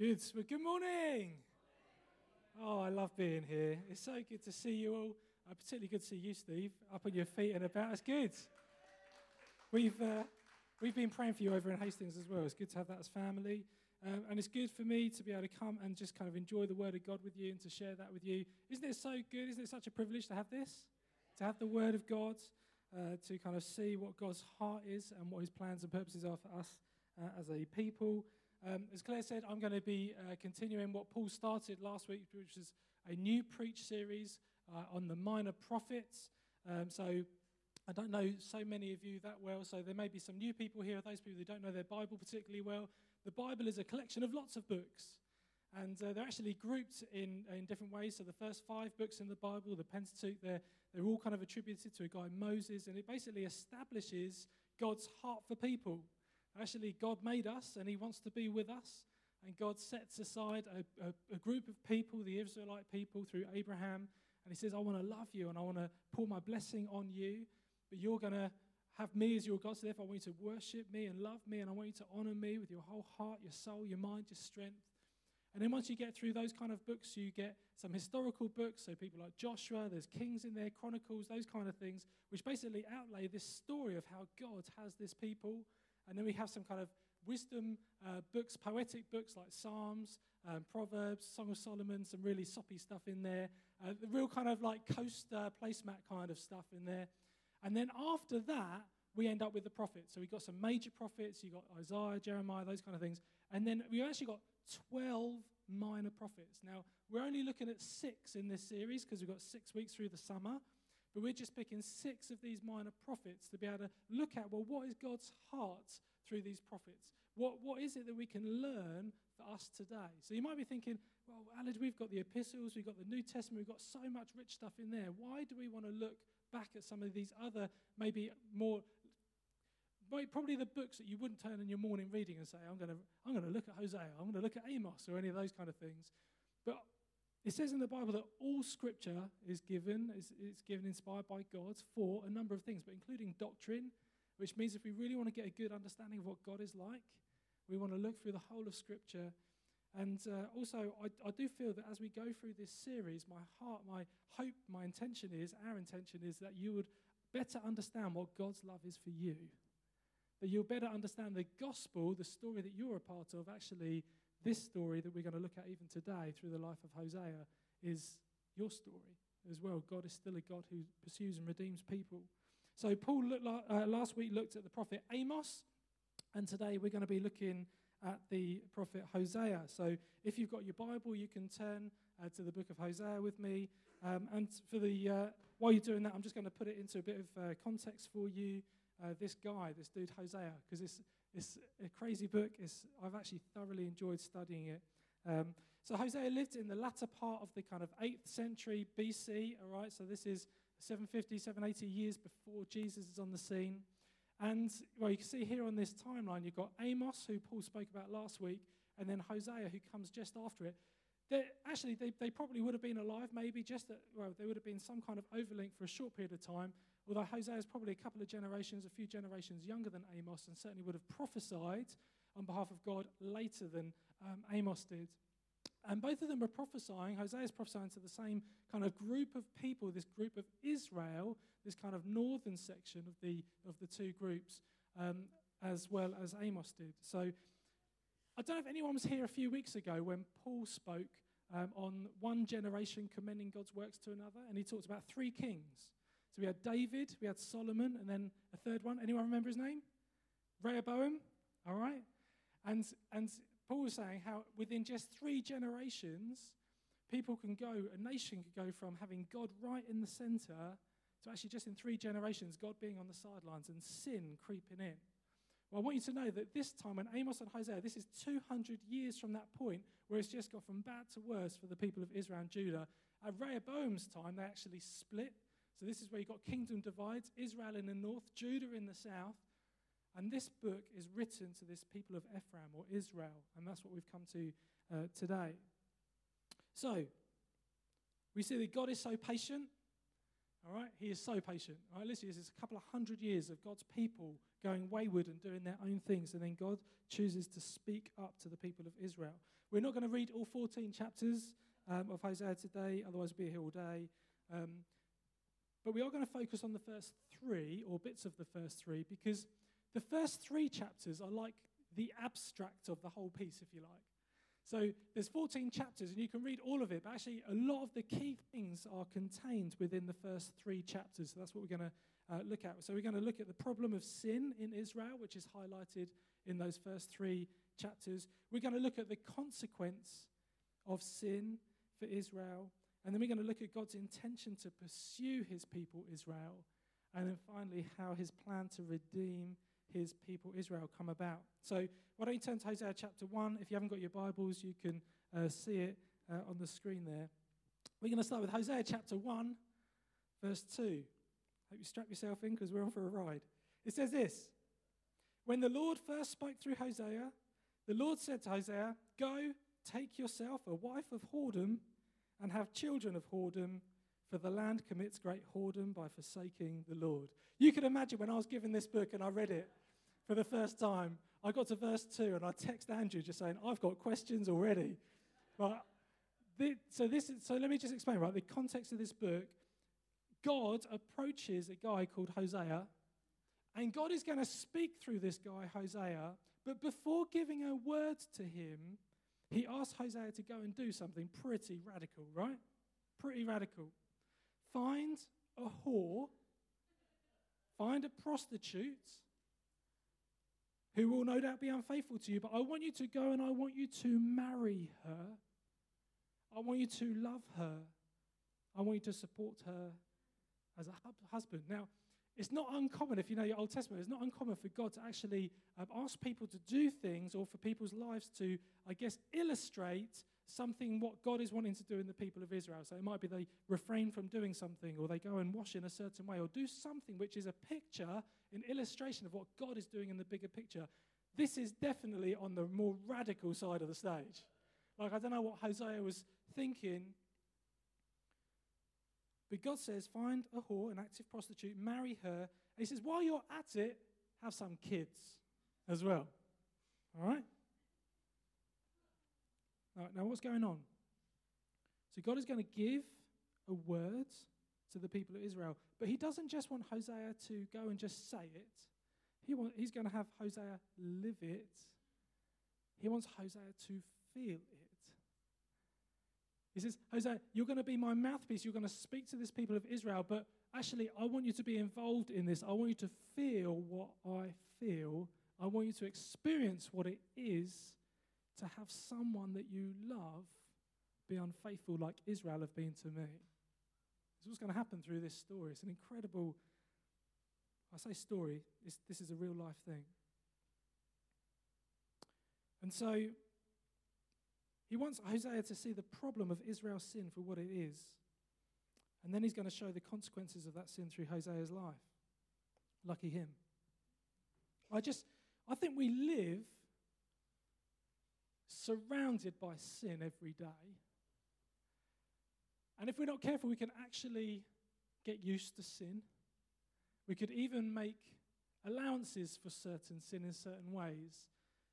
Good. Good morning. Oh, I love being here. It's so good to see you all. Uh, particularly good to see you, Steve, up on your feet and about. It's good. We've, uh, we've been praying for you over in Hastings as well. It's good to have that as family. Um, and it's good for me to be able to come and just kind of enjoy the Word of God with you and to share that with you. Isn't it so good? Isn't it such a privilege to have this? To have the Word of God, uh, to kind of see what God's heart is and what His plans and purposes are for us uh, as a people. Um, as Claire said, I'm going to be uh, continuing what Paul started last week, which is a new preach series uh, on the minor prophets. Um, so I don't know so many of you that well, so there may be some new people here, those people who don't know their Bible particularly well. The Bible is a collection of lots of books, and uh, they're actually grouped in, in different ways. So the first five books in the Bible, the Pentateuch, they're, they're all kind of attributed to a guy, Moses, and it basically establishes God's heart for people. Actually, God made us and He wants to be with us. And God sets aside a, a, a, group of people, the Israelite people, through Abraham. And He says, I want to love you and I want to pour my blessing on you. But you're going to have me as your God. So therefore, I want you to worship me and love me. And I want you to honor me with your whole heart, your soul, your mind, your strength. And then once you get through those kind of books, you get some historical books. So people like Joshua, there's Kings in there, Chronicles, those kind of things, which basically outlay this story of how God has this people and then we have some kind of wisdom uh, books, poetic books like Psalms, um, Proverbs, Song of Solomon, some really soppy stuff in there. Uh, the real kind of like coaster, placemat kind of stuff in there. And then after that, we end up with the prophets. So we've got some major prophets. You've got Isaiah, Jeremiah, those kind of things. And then we've actually got 12 minor prophets. Now, we're only looking at six in this series because we've got six weeks through the summer. But we're just picking six of these minor prophets to be able to look at well, what is God's heart through these prophets? What, what is it that we can learn for us today? So you might be thinking, well, Alid, we've got the epistles, we've got the New Testament, we've got so much rich stuff in there. Why do we want to look back at some of these other, maybe more probably the books that you wouldn't turn in your morning reading and say, I'm going to I'm going to look at Hosea, I'm going to look at Amos, or any of those kind of things. But it says in the Bible that all scripture is given, is, is given inspired by God for a number of things, but including doctrine, which means if we really want to get a good understanding of what God is like, we want to look through the whole of scripture. And uh, also, I, I do feel that as we go through this series, my heart, my hope, my intention is, our intention is that you would better understand what God's love is for you. That you'll better understand the gospel, the story that you're a part of, actually this story that we're going to look at even today through the life of Hosea is your story as well. God is still a God who pursues and redeems people. So, Paul looked, uh, last week looked at the prophet Amos, and today we're going to be looking at the prophet Hosea. So, if you've got your Bible, you can turn uh, to the book of Hosea with me. Um, and for the uh, while you're doing that, I'm just going to put it into a bit of uh, context for you. Uh, this guy, this dude Hosea, because it's it's a crazy book. It's, I've actually thoroughly enjoyed studying it. Um, so Hosea lived in the latter part of the kind of 8th century BC, all right? So this is 750, 780 years before Jesus is on the scene. And, well, you can see here on this timeline, you've got Amos, who Paul spoke about last week, and then Hosea, who comes just after it. They're, actually, they, they probably would have been alive, maybe, just that, well, there would have been some kind of overlink for a short period of time, although Hosea is probably a couple of generations, a few generations younger than Amos, and certainly would have prophesied on behalf of God later than um, Amos did. And both of them were prophesying. Hosea is prophesying to the same kind of group of people, this group of Israel, this kind of northern section of the, of the two groups, um, as well as Amos did. So I don't know if anyone was here a few weeks ago when Paul spoke um, on one generation commending God's works to another, and he talked about three kings. So we had David, we had Solomon, and then a third one. Anyone remember his name? Rehoboam. All right. And, and Paul was saying how within just three generations, people can go, a nation could go from having God right in the center to actually just in three generations, God being on the sidelines and sin creeping in. Well, I want you to know that this time, when Amos and Hosea, this is 200 years from that point where it's just gone from bad to worse for the people of Israel and Judah. At Rehoboam's time, they actually split so this is where you've got kingdom divides Israel in the north, Judah in the south. And this book is written to this people of Ephraim or Israel. And that's what we've come to uh, today. So, we see that God is so patient. All right? He is so patient. All right, listen, this is a couple of hundred years of God's people going wayward and doing their own things. And then God chooses to speak up to the people of Israel. We're not going to read all 14 chapters um, of Hosea today, otherwise, we'll be here all day. Um, but we are going to focus on the first three, or bits of the first three, because the first three chapters are like the abstract of the whole piece, if you like. So there's 14 chapters, and you can read all of it, but actually, a lot of the key things are contained within the first three chapters. So that's what we're going to uh, look at. So we're going to look at the problem of sin in Israel, which is highlighted in those first three chapters. We're going to look at the consequence of sin for Israel. And then we're going to look at God's intention to pursue his people, Israel. And then finally, how his plan to redeem his people Israel come about. So, why don't you turn to Hosea chapter 1? If you haven't got your Bibles, you can uh, see it uh, on the screen there. We're going to start with Hosea chapter 1, verse 2. Hope you strap yourself in because we're on for a ride. It says this When the Lord first spoke through Hosea, the Lord said to Hosea, Go, take yourself a wife of whoredom and have children of whoredom for the land commits great whoredom by forsaking the Lord. You can imagine when I was given this book and I read it for the first time, I got to verse 2 and I text Andrew just saying, I've got questions already. But so this is, so let me just explain, right? The context of this book, God approaches a guy called Hosea, and God is going to speak through this guy, Hosea, but before giving a word to him, he asks Hosea to go and do something pretty radical, right? Pretty radical. Find a whore, find a prostitute who will no doubt be unfaithful to you, but I want you to go and I want you to marry her. I want you to love her. I want you to support her as a husband. Now, it's not uncommon, if you know your Old Testament, it's not uncommon for God to actually um, ask people to do things or for people's lives to, I guess, illustrate something what God is wanting to do in the people of Israel. So it might be they refrain from doing something, or they go and wash in a certain way, or do something which is a picture, an illustration of what God is doing in the bigger picture. This is definitely on the more radical side of the stage. Like, I don't know what Hosea was thinking. But God says, find a whore, an active prostitute, marry her. And he says, while you're at it, have some kids as well. All right? Right, now, what's going on? So, God is going to give a word to the people of Israel, but He doesn't just want Hosea to go and just say it. He want, he's going to have Hosea live it. He wants Hosea to feel. He says, Hosea, you're going to be my mouthpiece. You're going to speak to this people of Israel, but actually, I want you to be involved in this. I want you to feel what I feel. I want you to experience what it is to have someone that you love be unfaithful like Israel have been to me. This is what's going to happen through this story. It's an incredible, I say story, this is a real life thing. And so he wants Hosea to see the problem of Israel's sin for what it is. And then he's going to show the consequences of that sin through Hosea's life. Lucky him. I just, I think we live surrounded by sin every day. And if we're not careful, we can actually get used to sin. We could even make allowances for certain sin in certain ways.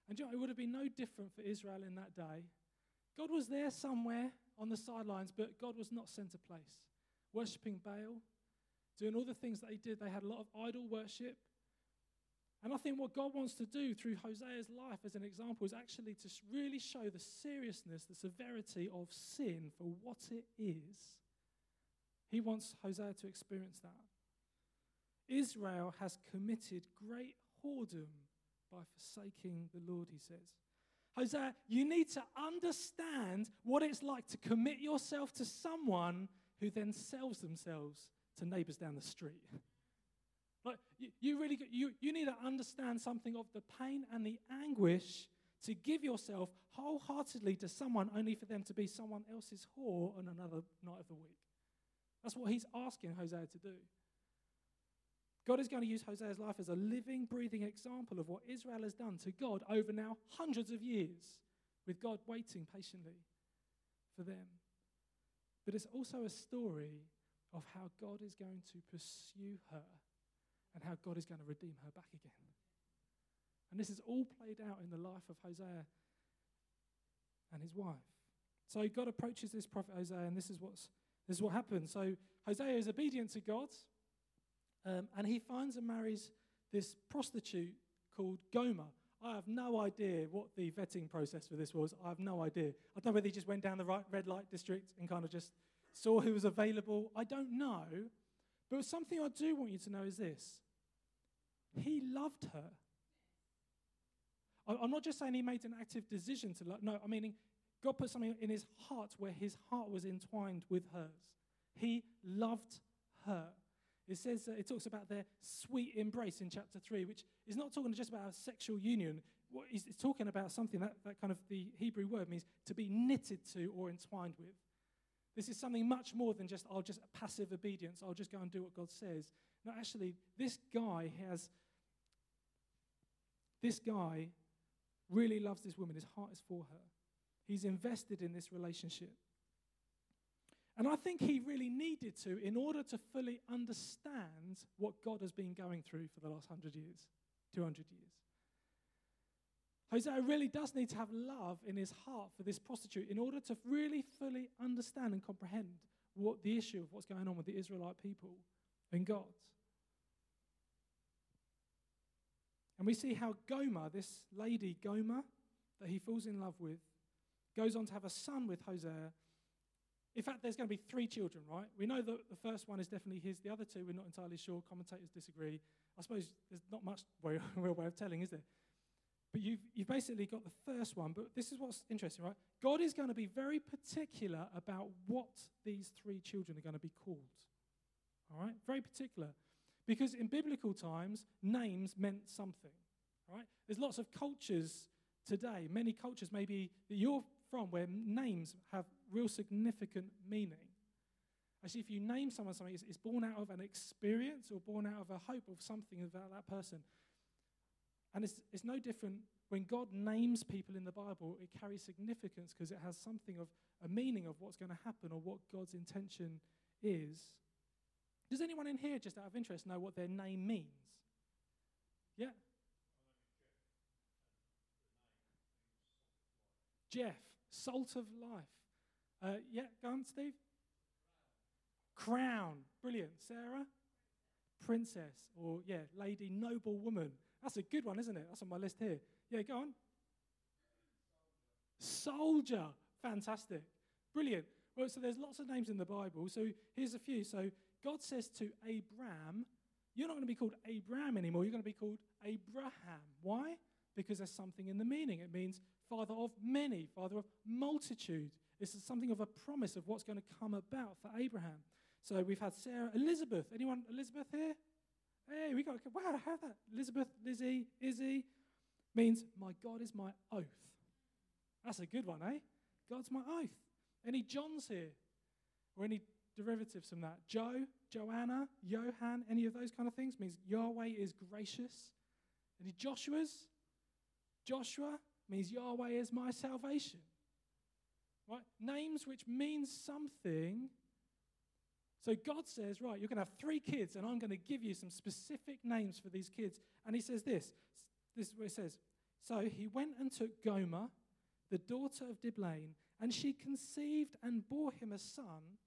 And you know, it would have been no different for Israel in that day. God was there somewhere on the sidelines, but God was not center place. Worshipping Baal, doing all the things that they did. They had a lot of idol worship. And I think what God wants to do through Hosea's life as an example is actually to really show the seriousness, the severity of sin for what it is. He wants Hosea to experience that. Israel has committed great whoredom by forsaking the Lord, he says. Hosea, you need to understand what it's like to commit yourself to someone who then sells themselves to neighbors down the street. Like, you, you really, you, you need to understand something of the pain and the anguish to give yourself wholeheartedly to someone only for them to be someone else's whore on another night of the week. That's what he's asking Hosea to do. God is going to use Hosea's life as a living, breathing example of what Israel has done to God over now hundreds of years, with God waiting patiently for them. But it's also a story of how God is going to pursue her and how God is going to redeem her back again. And this is all played out in the life of Hosea and his wife. So God approaches this prophet Hosea, and this is, what's, this is what happens. So Hosea is obedient to God, um, and he finds and marries this prostitute called Gomer. I have no idea what the vetting process for this was. I have no idea. I don't know whether he just went down the right red light district and kind of just saw who was available. I don't know. But something I do want you to know is this He loved her. I'm not just saying he made an active decision to love. No, I mean, God put something in his heart where his heart was entwined with hers. He loved her. It says, uh, it talks about their sweet embrace in chapter 3, which is not talking just about a sexual union. What it's talking about something that, that kind of the Hebrew word means to be knitted to or entwined with. This is something much more than just, I'll just passive obedience, I'll just go and do what God says. No, actually, this guy has, this guy really loves this woman. His heart is for her. He's invested in this relationship. And I think he really needed to in order to fully understand what God has been going through for the last 100 years, 200 years. Hosea really does need to have love in his heart for this prostitute in order to really fully understand and comprehend what the issue of what's going on with the Israelite people and God. And we see how Gomer, this lady Gomer, that he falls in love with, goes on to have a son with Hosea. In fact, there's going to be three children, right? We know that the first one is definitely his. The other two, we're not entirely sure. Commentators disagree. I suppose there's not much way, real way of telling, is there? But you've, you've basically got the first one. But this is what's interesting, right? God is going to be very particular about what these three children are going to be called. All right? Very particular. Because in biblical times, names meant something. Right? There's lots of cultures today, many cultures maybe that you're from, where names have real significant meaning. Actually, if you name someone something, it's, born out of an experience or born out of a hope of something about that person. And it's, it's no different when God names people in the Bible, it carries significance because it has something of a meaning of what's going to happen or what God's intention is. Does anyone in here, just out of interest, know what their name means? Yeah? Jeff, salt of life. Uh, yeah, go on, Steve. Crown. Brilliant. Sarah? Princess. Or, yeah, lady, noble woman. That's a good one, isn't it? That's on my list here. Yeah, go on. Soldier. Fantastic. Brilliant. Well, so there's lots of names in the Bible. So here's a few. So God says to Abraham, You're not going to be called Abram anymore. You're going to be called Abraham. Why? Because there's something in the meaning. It means father of many, father of multitude. This is something of a promise of what's going to come about for Abraham. So we've had Sarah, Elizabeth. Anyone, Elizabeth here? Hey, we got, wow, how that? Elizabeth, Lizzie, Izzy means my God is my oath. That's a good one, eh? God's my oath. Any Johns here? Or any derivatives from that? Joe, Joanna, Johan, any of those kind of things means Yahweh is gracious. Any Joshua's? Joshua means Yahweh is my salvation. Right? Names which mean something so God says, Right, you're going to have three kids, and I'm going to give you some specific names for these kids. And he says this this is what it says. So he went and took Gomer, the daughter of Diblaim, and she conceived and bore him a son.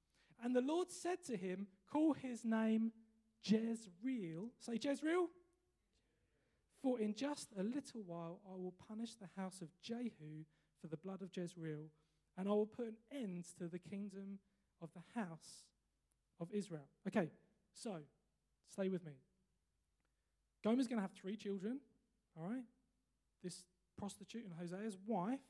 And the Lord said to him, Call his name Jezreel. Say Jezreel. For in just a little while I will punish the house of Jehu for the blood of Jezreel, and I will put an end to the kingdom of the house of Israel. Okay, so stay with me. Gomer's going to have three children, all right? This prostitute and Hosea's wife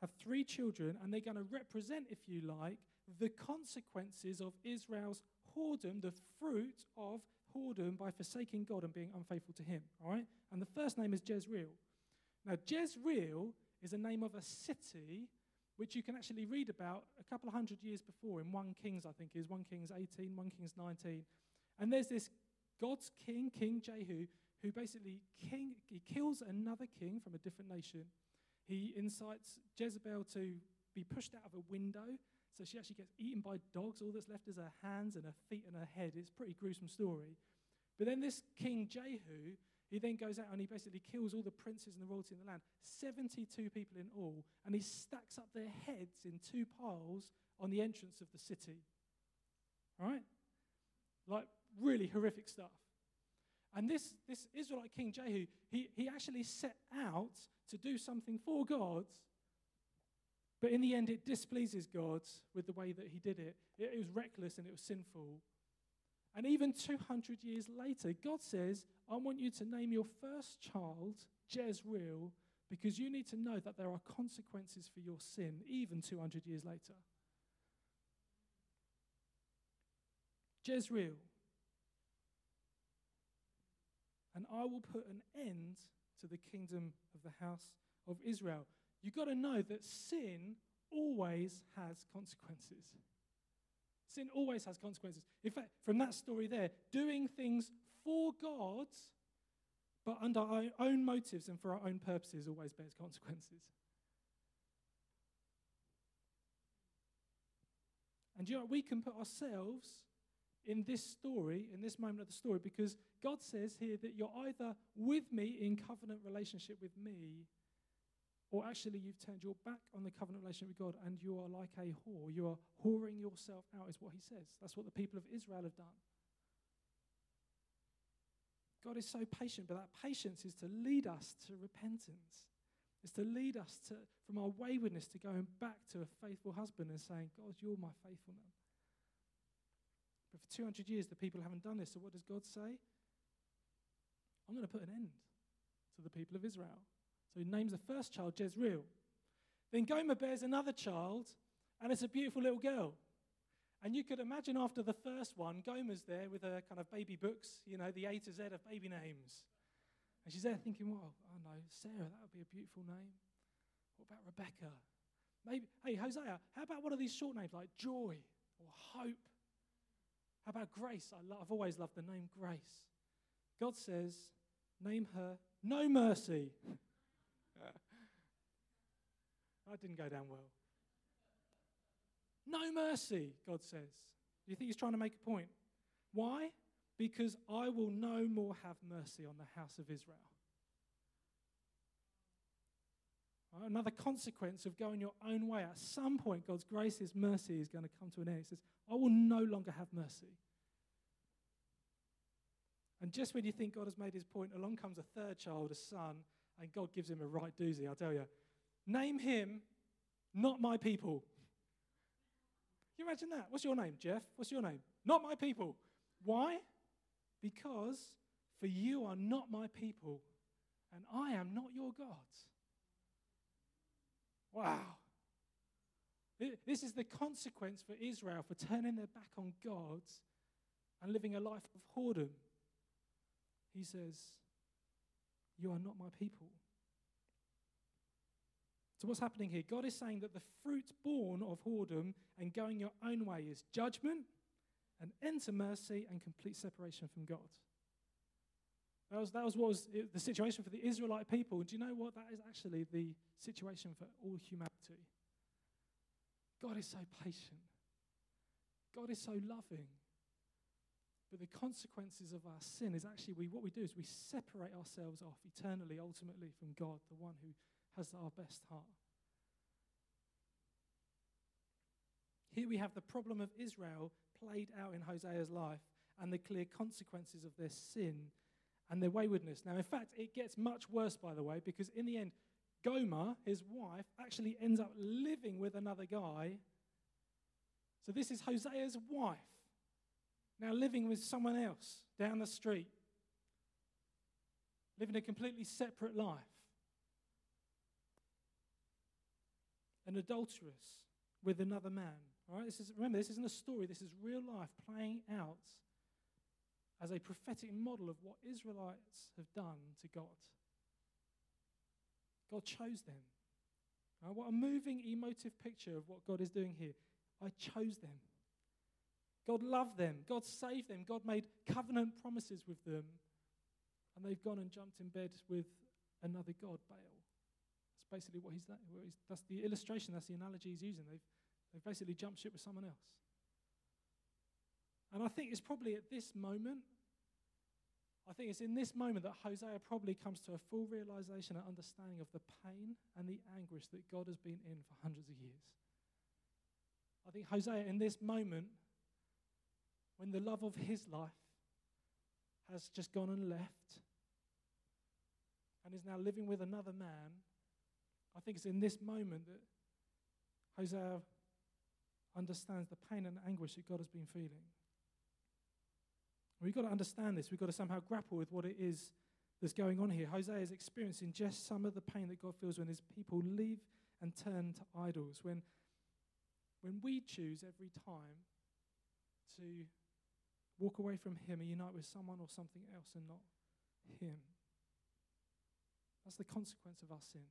have three children, and they're going to represent, if you like, the consequences of Israel's whoredom, the fruit of whoredom by forsaking God and being unfaithful to Him, all right? And the first name is Jezreel. Now, Jezreel is a name of a city which you can actually read about a couple of hundred years before in 1 Kings, I think is 1 Kings 18, 1 Kings 19. And there's this God's king, King Jehu, who basically king, he kills another king from a different nation. He incites Jezebel to be pushed out of a window, so she actually gets eaten by dogs. All that's left is her hands and her feet and her head. It's a pretty gruesome story. But then this King Jehu, he then goes out and he basically kills all the princes and the royalty in the land 72 people in all, and he stacks up their heads in two piles on the entrance of the city. Right? Like really horrific stuff. And this, this Israelite king Jehu, he, he actually set out to do something for God, but in the end it displeases God with the way that he did it. It, it was reckless and it was sinful. And even 200 years later, God says, I want you to name your first child Jezreel because you need to know that there are consequences for your sin, even 200 years later. Jezreel. And I will put an end to the kingdom of the house of Israel. You've got to know that sin always has consequences. Sin always has consequences. In fact, from that story there, doing things for God, but under our own motives and for our own purposes, always bears consequences. And you know, we can put ourselves in this story, in this moment of the story, because God says here that you're either with me in covenant relationship with me, or actually you've turned your back on the covenant relationship with God and you are like a whore. You are whoring yourself out, is what he says. That's what the people of Israel have done. God is so patient, but that patience is to lead us to repentance. It's to lead us to, from our waywardness to going back to a faithful husband and saying, God, you're my faithful man. But for 200 years, the people haven't done this. So what does God say? I'm going to put an end to the people of Israel. So he names the first child Jezreel. Then Gomer bears another child, and it's a beautiful little girl. And you could imagine after the first one, Gomer's there with her kind of baby books, you know, the A to Z of baby names. And she's there thinking, well, I know, Sarah, that would be a beautiful name. What about Rebecca? Maybe, hey, Hosea, how about one of these short names like Joy or Hope? How about Grace? I I've always loved the name Grace. God says, name her No Mercy. that didn't go down well. No mercy, God says. Do you think he's trying to make a point? Why? Because I will no more have mercy on the house of Israel. Another consequence of going your own way. At some point, God's grace, His mercy is going to come to an end. He says, I will no longer have mercy. And just when you think God has made his point, along comes a third child, a son, and God gives him a right doozy, I'll tell you. Name him, not my people. You imagine that? What's your name, Jeff? What's your name? Not my people. Why? Because for you are not my people, and I am not your God. Wow. This is the consequence for Israel for turning their back on God and living a life of whoredom. He says, You are not my people. So, what's happening here? God is saying that the fruit born of whoredom and going your own way is judgment, and enter mercy, and complete separation from God. That was, that was what was the situation for the Israelite people. Do you know what? That is actually the situation for all humanity. God is so patient, God is so loving. But the consequences of our sin is actually we, what we do is we separate ourselves off eternally, ultimately, from God, the one who has our best heart. Here we have the problem of Israel played out in Hosea's life and the clear consequences of their sin and their waywardness. Now, in fact, it gets much worse, by the way, because in the end, Gomer, his wife, actually ends up living with another guy. So this is Hosea's wife, now living with someone else down the street, living a completely separate life. An adulteress with another man. All right, this is, remember, this isn't a story, this is real life playing out as a prophetic model of what Israelites have done to God. God chose them. Right, what a moving, emotive picture of what God is doing here. I chose them. God loved them. God saved them. God made covenant promises with them. And they've gone and jumped in bed with another God, Baal. Basically what he's, that's the illustration, that's the analogy he's using. They've, they've basically jumped ship with someone else. And I think it's probably at this moment, I think it's in this moment that Hosea probably comes to a full realization and understanding of the pain and the anguish that God has been in for hundreds of years. I think Hosea, in this moment, when the love of his life has just gone and left and is now living with another man, I think it's in this moment that Hosea understands the pain and anguish that God has been feeling. We've got to understand this. We've got to somehow grapple with what it is that's going on here. Hosea is experiencing just some of the pain that God feels when his people leave and turn to idols. When, when we choose every time to walk away from Him and unite with someone or something else and not Him. That's the consequence of our sin.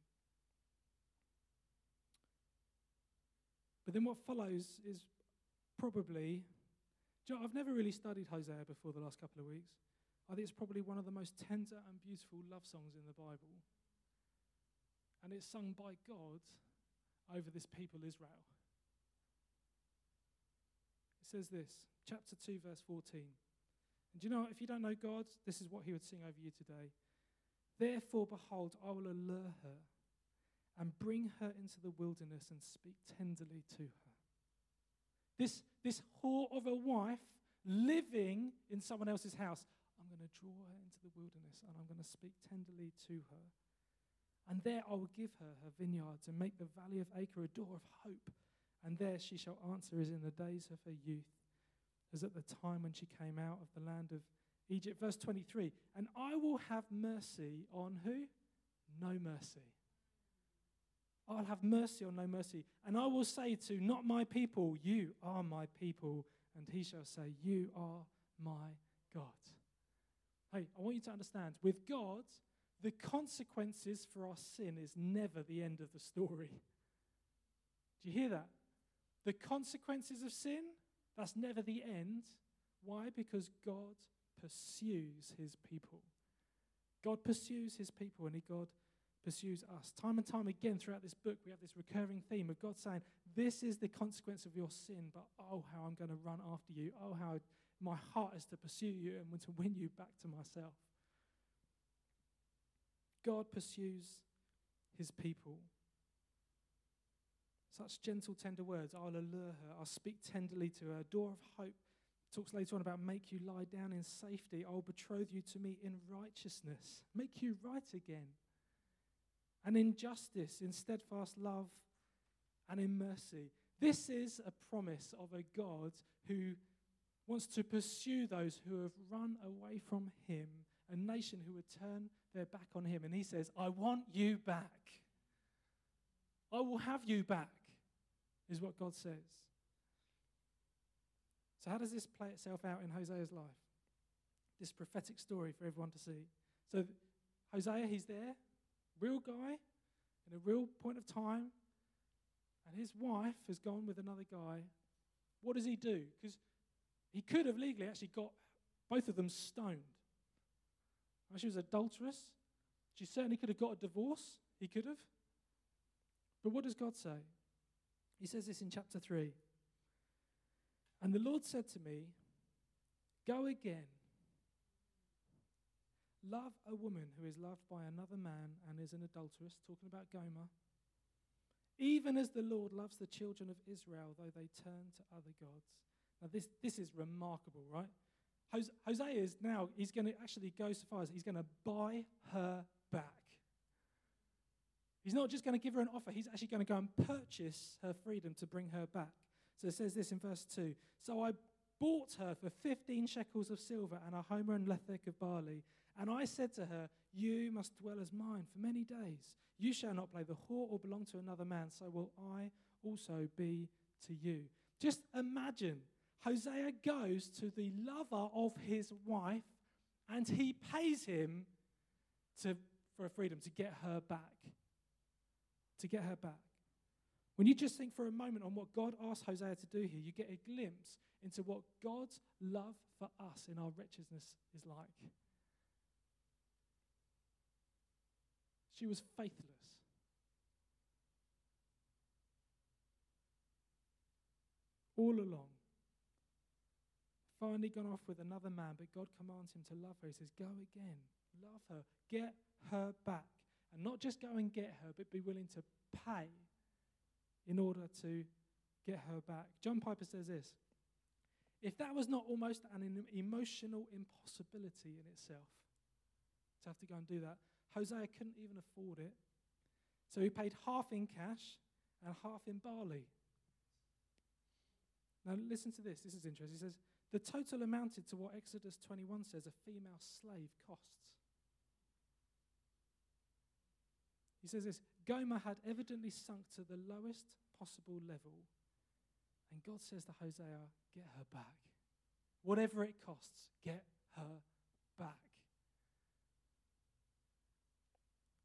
But then what follows is probably. You know, I've never really studied Hosea before the last couple of weeks. I think it's probably one of the most tender and beautiful love songs in the Bible. And it's sung by God over this people, Israel. It says this, chapter 2, verse 14. And you know, if you don't know God, this is what he would sing over you today. Therefore, behold, I will allure her and bring her into the wilderness and speak tenderly to her. This, this whore of a wife living in someone else's house, I'm going to draw her into the wilderness and I'm going to speak tenderly to her. And there I will give her her vineyards and make the valley of Achor a door of hope. And there she shall answer as in the days of her youth, as at the time when she came out of the land of Egypt. Verse 23 And I will have mercy on who? No mercy. I'll have mercy on no mercy. And I will say to not my people, You are my people. And he shall say, You are my God. Hey, I want you to understand with God, the consequences for our sin is never the end of the story. Do you hear that? The consequences of sin, that's never the end. Why? Because God pursues his people. God pursues his people and he, God pursues us. Time and time again throughout this book, we have this recurring theme of God saying, This is the consequence of your sin, but oh, how I'm going to run after you. Oh, how my heart is to pursue you and to win you back to myself. God pursues his people. Such gentle, tender words. I'll allure her. I'll speak tenderly to her. Door of hope. Talks later on about make you lie down in safety. I'll betroth you to me in righteousness. Make you right again and in justice, in steadfast love, and in mercy. This is a promise of a God who wants to pursue those who have run away from him, a nation who would turn their back on him. And he says, I want you back. I will have you back, is what God says. So, how does this play itself out in Hosea's life? This prophetic story for everyone to see. So, Hosea, he's there real guy in a real point of time, and his wife has gone with another guy. What does he do? Because he could have legally actually got both of them stoned. She was adulterous. She certainly could have got a divorce. He could have. But what does God say? He says this in chapter 3. And the Lord said to me, Go again Love a woman who is loved by another man and is an adulteress, talking about Gomer, even as the Lord loves the children of Israel, though they turn to other gods. Now, this, this is remarkable, right? Hosea is now, he's going to actually go so far as he's going to buy her back. He's not just going to give her an offer, he's actually going to go and purchase her freedom to bring her back. So it says this in verse 2 So I bought her for 15 shekels of silver and a homer and lethech of barley. And I said to her, You must dwell as mine for many days. You shall not play the whore or belong to another man, so will I also be to you. Just imagine Hosea goes to the lover of his wife and he pays him to, for a freedom to get her back. To get her back. When you just think for a moment on what God asked Hosea to do here, you get a glimpse into what God's love for us in our wretchedness is like. She was faithless. All along. finally gone off with another man, but God commands him to love her. He says, Go again, love her, get her back. And not just go and get her, but be willing to pay in order to get her back. John Piper says this If that was not almost an emotional impossibility in itself, to have to go and do that, Hosea couldn't even afford it. So he paid half in cash and half in barley. Now, listen to this. This is interesting. He says, the total amounted to what Exodus 21 says a female slave costs. He says this Gomer had evidently sunk to the lowest possible level. And God says to Hosea, Get her back. Whatever it costs, get her back.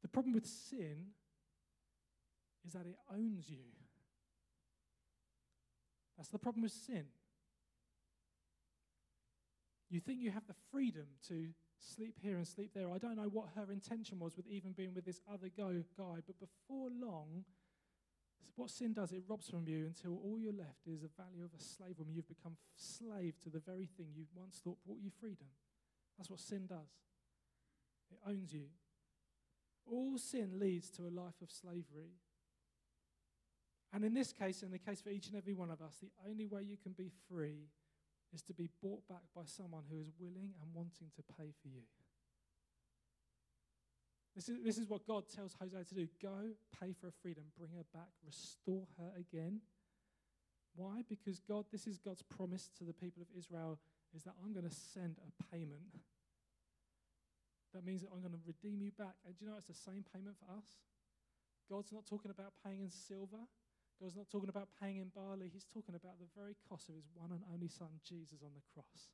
The problem with sin is that it owns you. That's the problem with sin. You think you have the freedom to sleep here and sleep there. I don't know what her intention was with even being with this other guy, but before long, what sin does, it robs from you until all you're left is the value of a slave woman. You've become slave to the very thing you once thought brought you freedom. That's what sin does. It owns you. All sin leads to a life of slavery. And in this case, in the case for each and every one of us, the only way you can be free is to be bought back by someone who is willing and wanting to pay for you. This is, this is what God tells Hosea to do go, pay for her freedom, bring her back, restore her again. Why? Because God, this is God's promise to the people of Israel is that I'm going to send a payment. That means that I'm going to redeem you back. And do you know it's the same payment for us? God's not talking about paying in silver. God's not talking about paying in barley, he's talking about the very cost of his one and only son, Jesus, on the cross.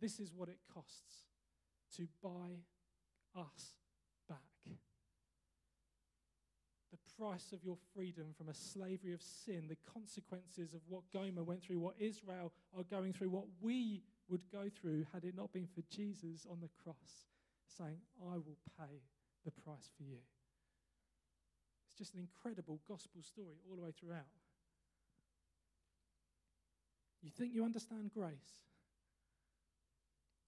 This is what it costs to buy us back. The price of your freedom from a slavery of sin, the consequences of what Gomer went through, what Israel are going through, what we would go through had it not been for Jesus on the cross saying, I will pay the price for you It's just an incredible gospel story all the way throughout. You think you understand grace.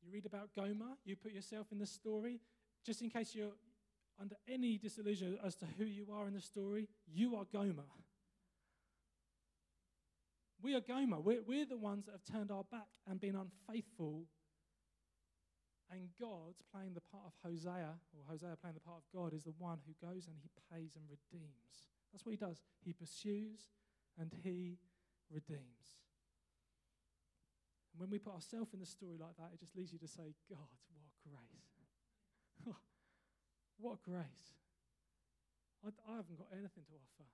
You read about Gomer, you put yourself in the story. Just in case you're under any disillusion as to who you are in the story, you are Gomer. We are Gomer. We're, we're the ones that have turned our back and been unfaithful and God, playing the part of Hosea, or Hosea playing the part of God, is the one who goes and he pays and redeems. That's what he does. He pursues and he redeems. And when we put ourselves in the story like that, it just leads you to say, God, what grace. what grace. I, I, haven't got anything to offer.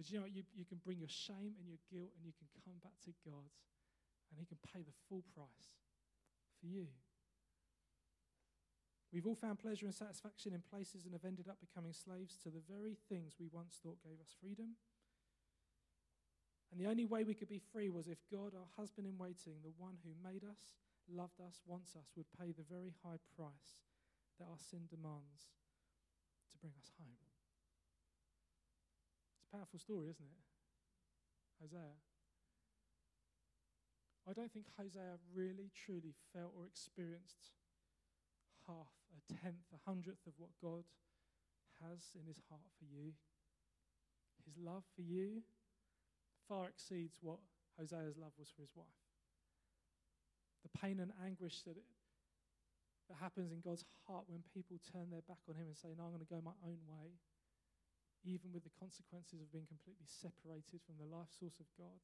But you know You, you can bring your shame and your guilt and you can come back to God and he can pay the full price for you. We've all found pleasure and satisfaction in places and have ended up becoming slaves to the very things we once thought gave us freedom. And the only way we could be free was if God, our husband in waiting, the one who made us, loved us, wants us, would pay the very high price that our sin demands to bring us home. Powerful story, isn't it? Hosea. I don't think Hosea really, truly felt or experienced half, a tenth, a hundredth of what God has in his heart for you. His love for you far exceeds what Hosea's love was for his wife. The pain and anguish that, it, that happens in God's heart when people turn their back on him and say, No, I'm going to go my own way, even with the consequences of being completely separated from the life source of God.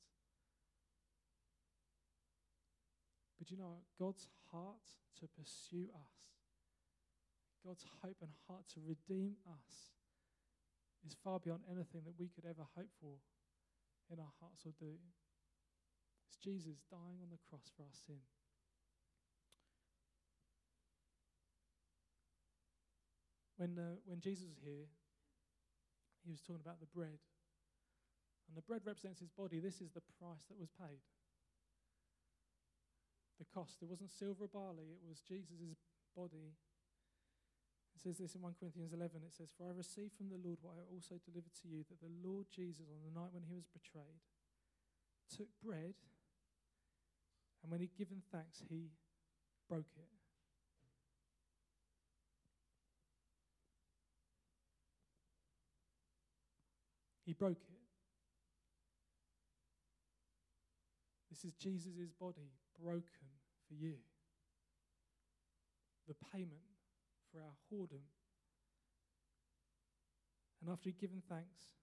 But you know, God's heart to pursue us, God's hope and heart to redeem us is far beyond anything that we could ever hope for in our hearts or do. It's Jesus dying on the cross for our sin. When, uh, when Jesus was here, he was talking about the bread. And the bread represents his body. This is the price that was paid the cost. It wasn't silver or barley, it was Jesus' body. It says this in 1 Corinthians 11. It says, For I received from the Lord what I also delivered to you, that the Lord Jesus, on the night when he was betrayed, took bread, And when he'd given thanks, he broke it. He broke it. This is Jesus' body broken for you. The payment for our whoredom. And after he'd given thanks,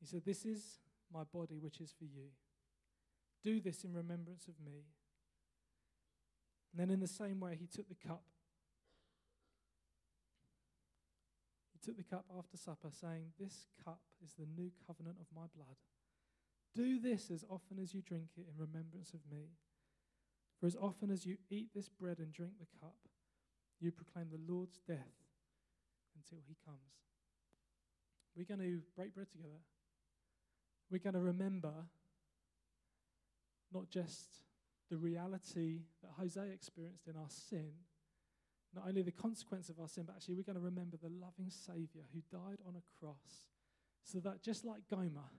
he said, This is my body which is for you. Do this in remembrance of me. And then, in the same way, he took the cup. Took the cup after supper, saying, This cup is the new covenant of my blood. Do this as often as you drink it in remembrance of me. For as often as you eat this bread and drink the cup, you proclaim the Lord's death until he comes. We're going to break bread together. We're going to remember not just the reality that Hosea experienced in our sin, not only the consequence of our sin, but actually we're going to remember the loving Savior who died on a cross so that just like Gomer,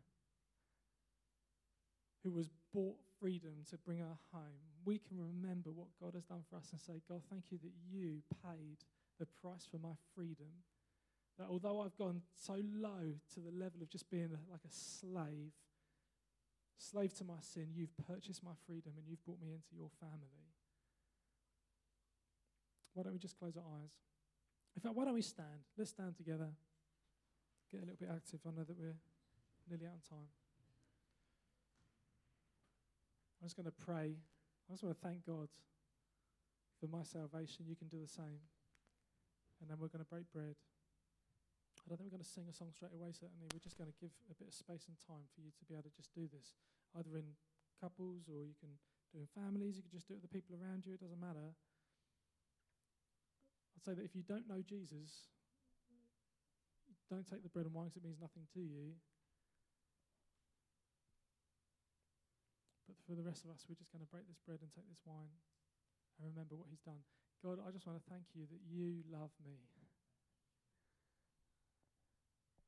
who was bought freedom to bring her home, we can remember what God has done for us and say, God, thank you that you paid the price for my freedom. That although I've gone so low to the level of just being like a slave, slave to my sin, you've purchased my freedom and you've brought me into your family. Why don't we just close our eyes? In fact, why don't we stand? Let's stand together. Get a little bit active. I know that we're nearly out of time. I'm just going to pray. I just want to thank God for my salvation. You can do the same. And then we're going to break bread. I don't think we're going to sing a song straight away, certainly. We're just going to give a bit of space and time for you to be able to just do this, either in couples or you can do in families. You can just do it with the people around you. It doesn't matter. That if you don't know Jesus, don't take the bread and wine because it means nothing to you. But for the rest of us, we're just going to break this bread and take this wine and remember what He's done. God, I just want to thank you that you love me.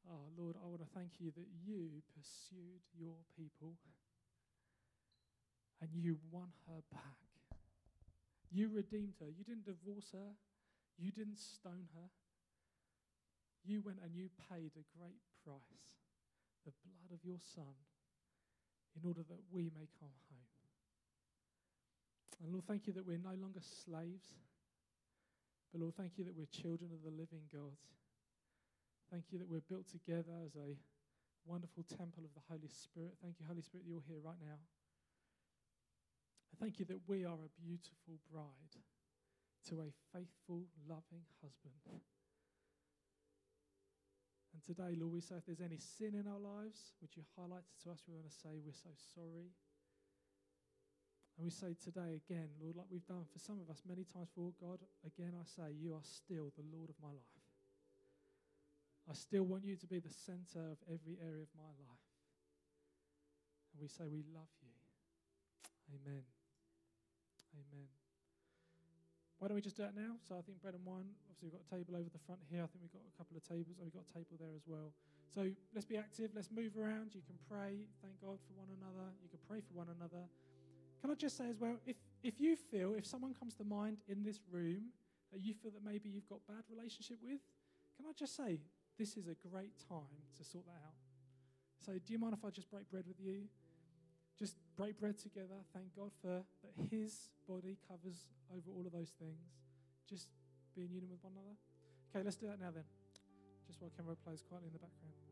Oh, Lord, I want to thank you that you pursued your people and you won her back. You redeemed her. You didn't divorce her. You didn't stone her. You went and you paid a great price the blood of your Son in order that we may come home. And Lord, thank you that we're no longer slaves, but Lord, thank you that we're children of the living God. Thank you that we're built together as a wonderful temple of the Holy Spirit. Thank you, Holy Spirit, that you're here right now. And thank you that we are a beautiful bride to a faithful, loving husband. And today, Lord, we say if there's any sin in our lives, would you highlight it to us? We want to say we're so sorry. And we say today again, Lord, like we've done for some of us many times before, God, again I say, you are still the Lord of my life. I still want you to be the center of every area of my life. And we say, we love you. Amen. Amen. Why don't we just do that now? So I think bread and wine. Obviously, we've got a table over the front here. I think we've got a couple of tables. Oh, we've got a table there as well. So let's be active. Let's move around. You can pray. Thank God for one another. You can pray for one another. Can I just say as well, if if you feel, if someone comes to mind in this room that you feel that maybe you've got bad relationship with, can I just say this is a great time to sort that out. So do you mind if I just break bread with you? Just break bread together. Thank God for that His body covers over all of those things. Just be in union with one another. Okay, let's do that now then. Just while Cameron plays quietly in the background.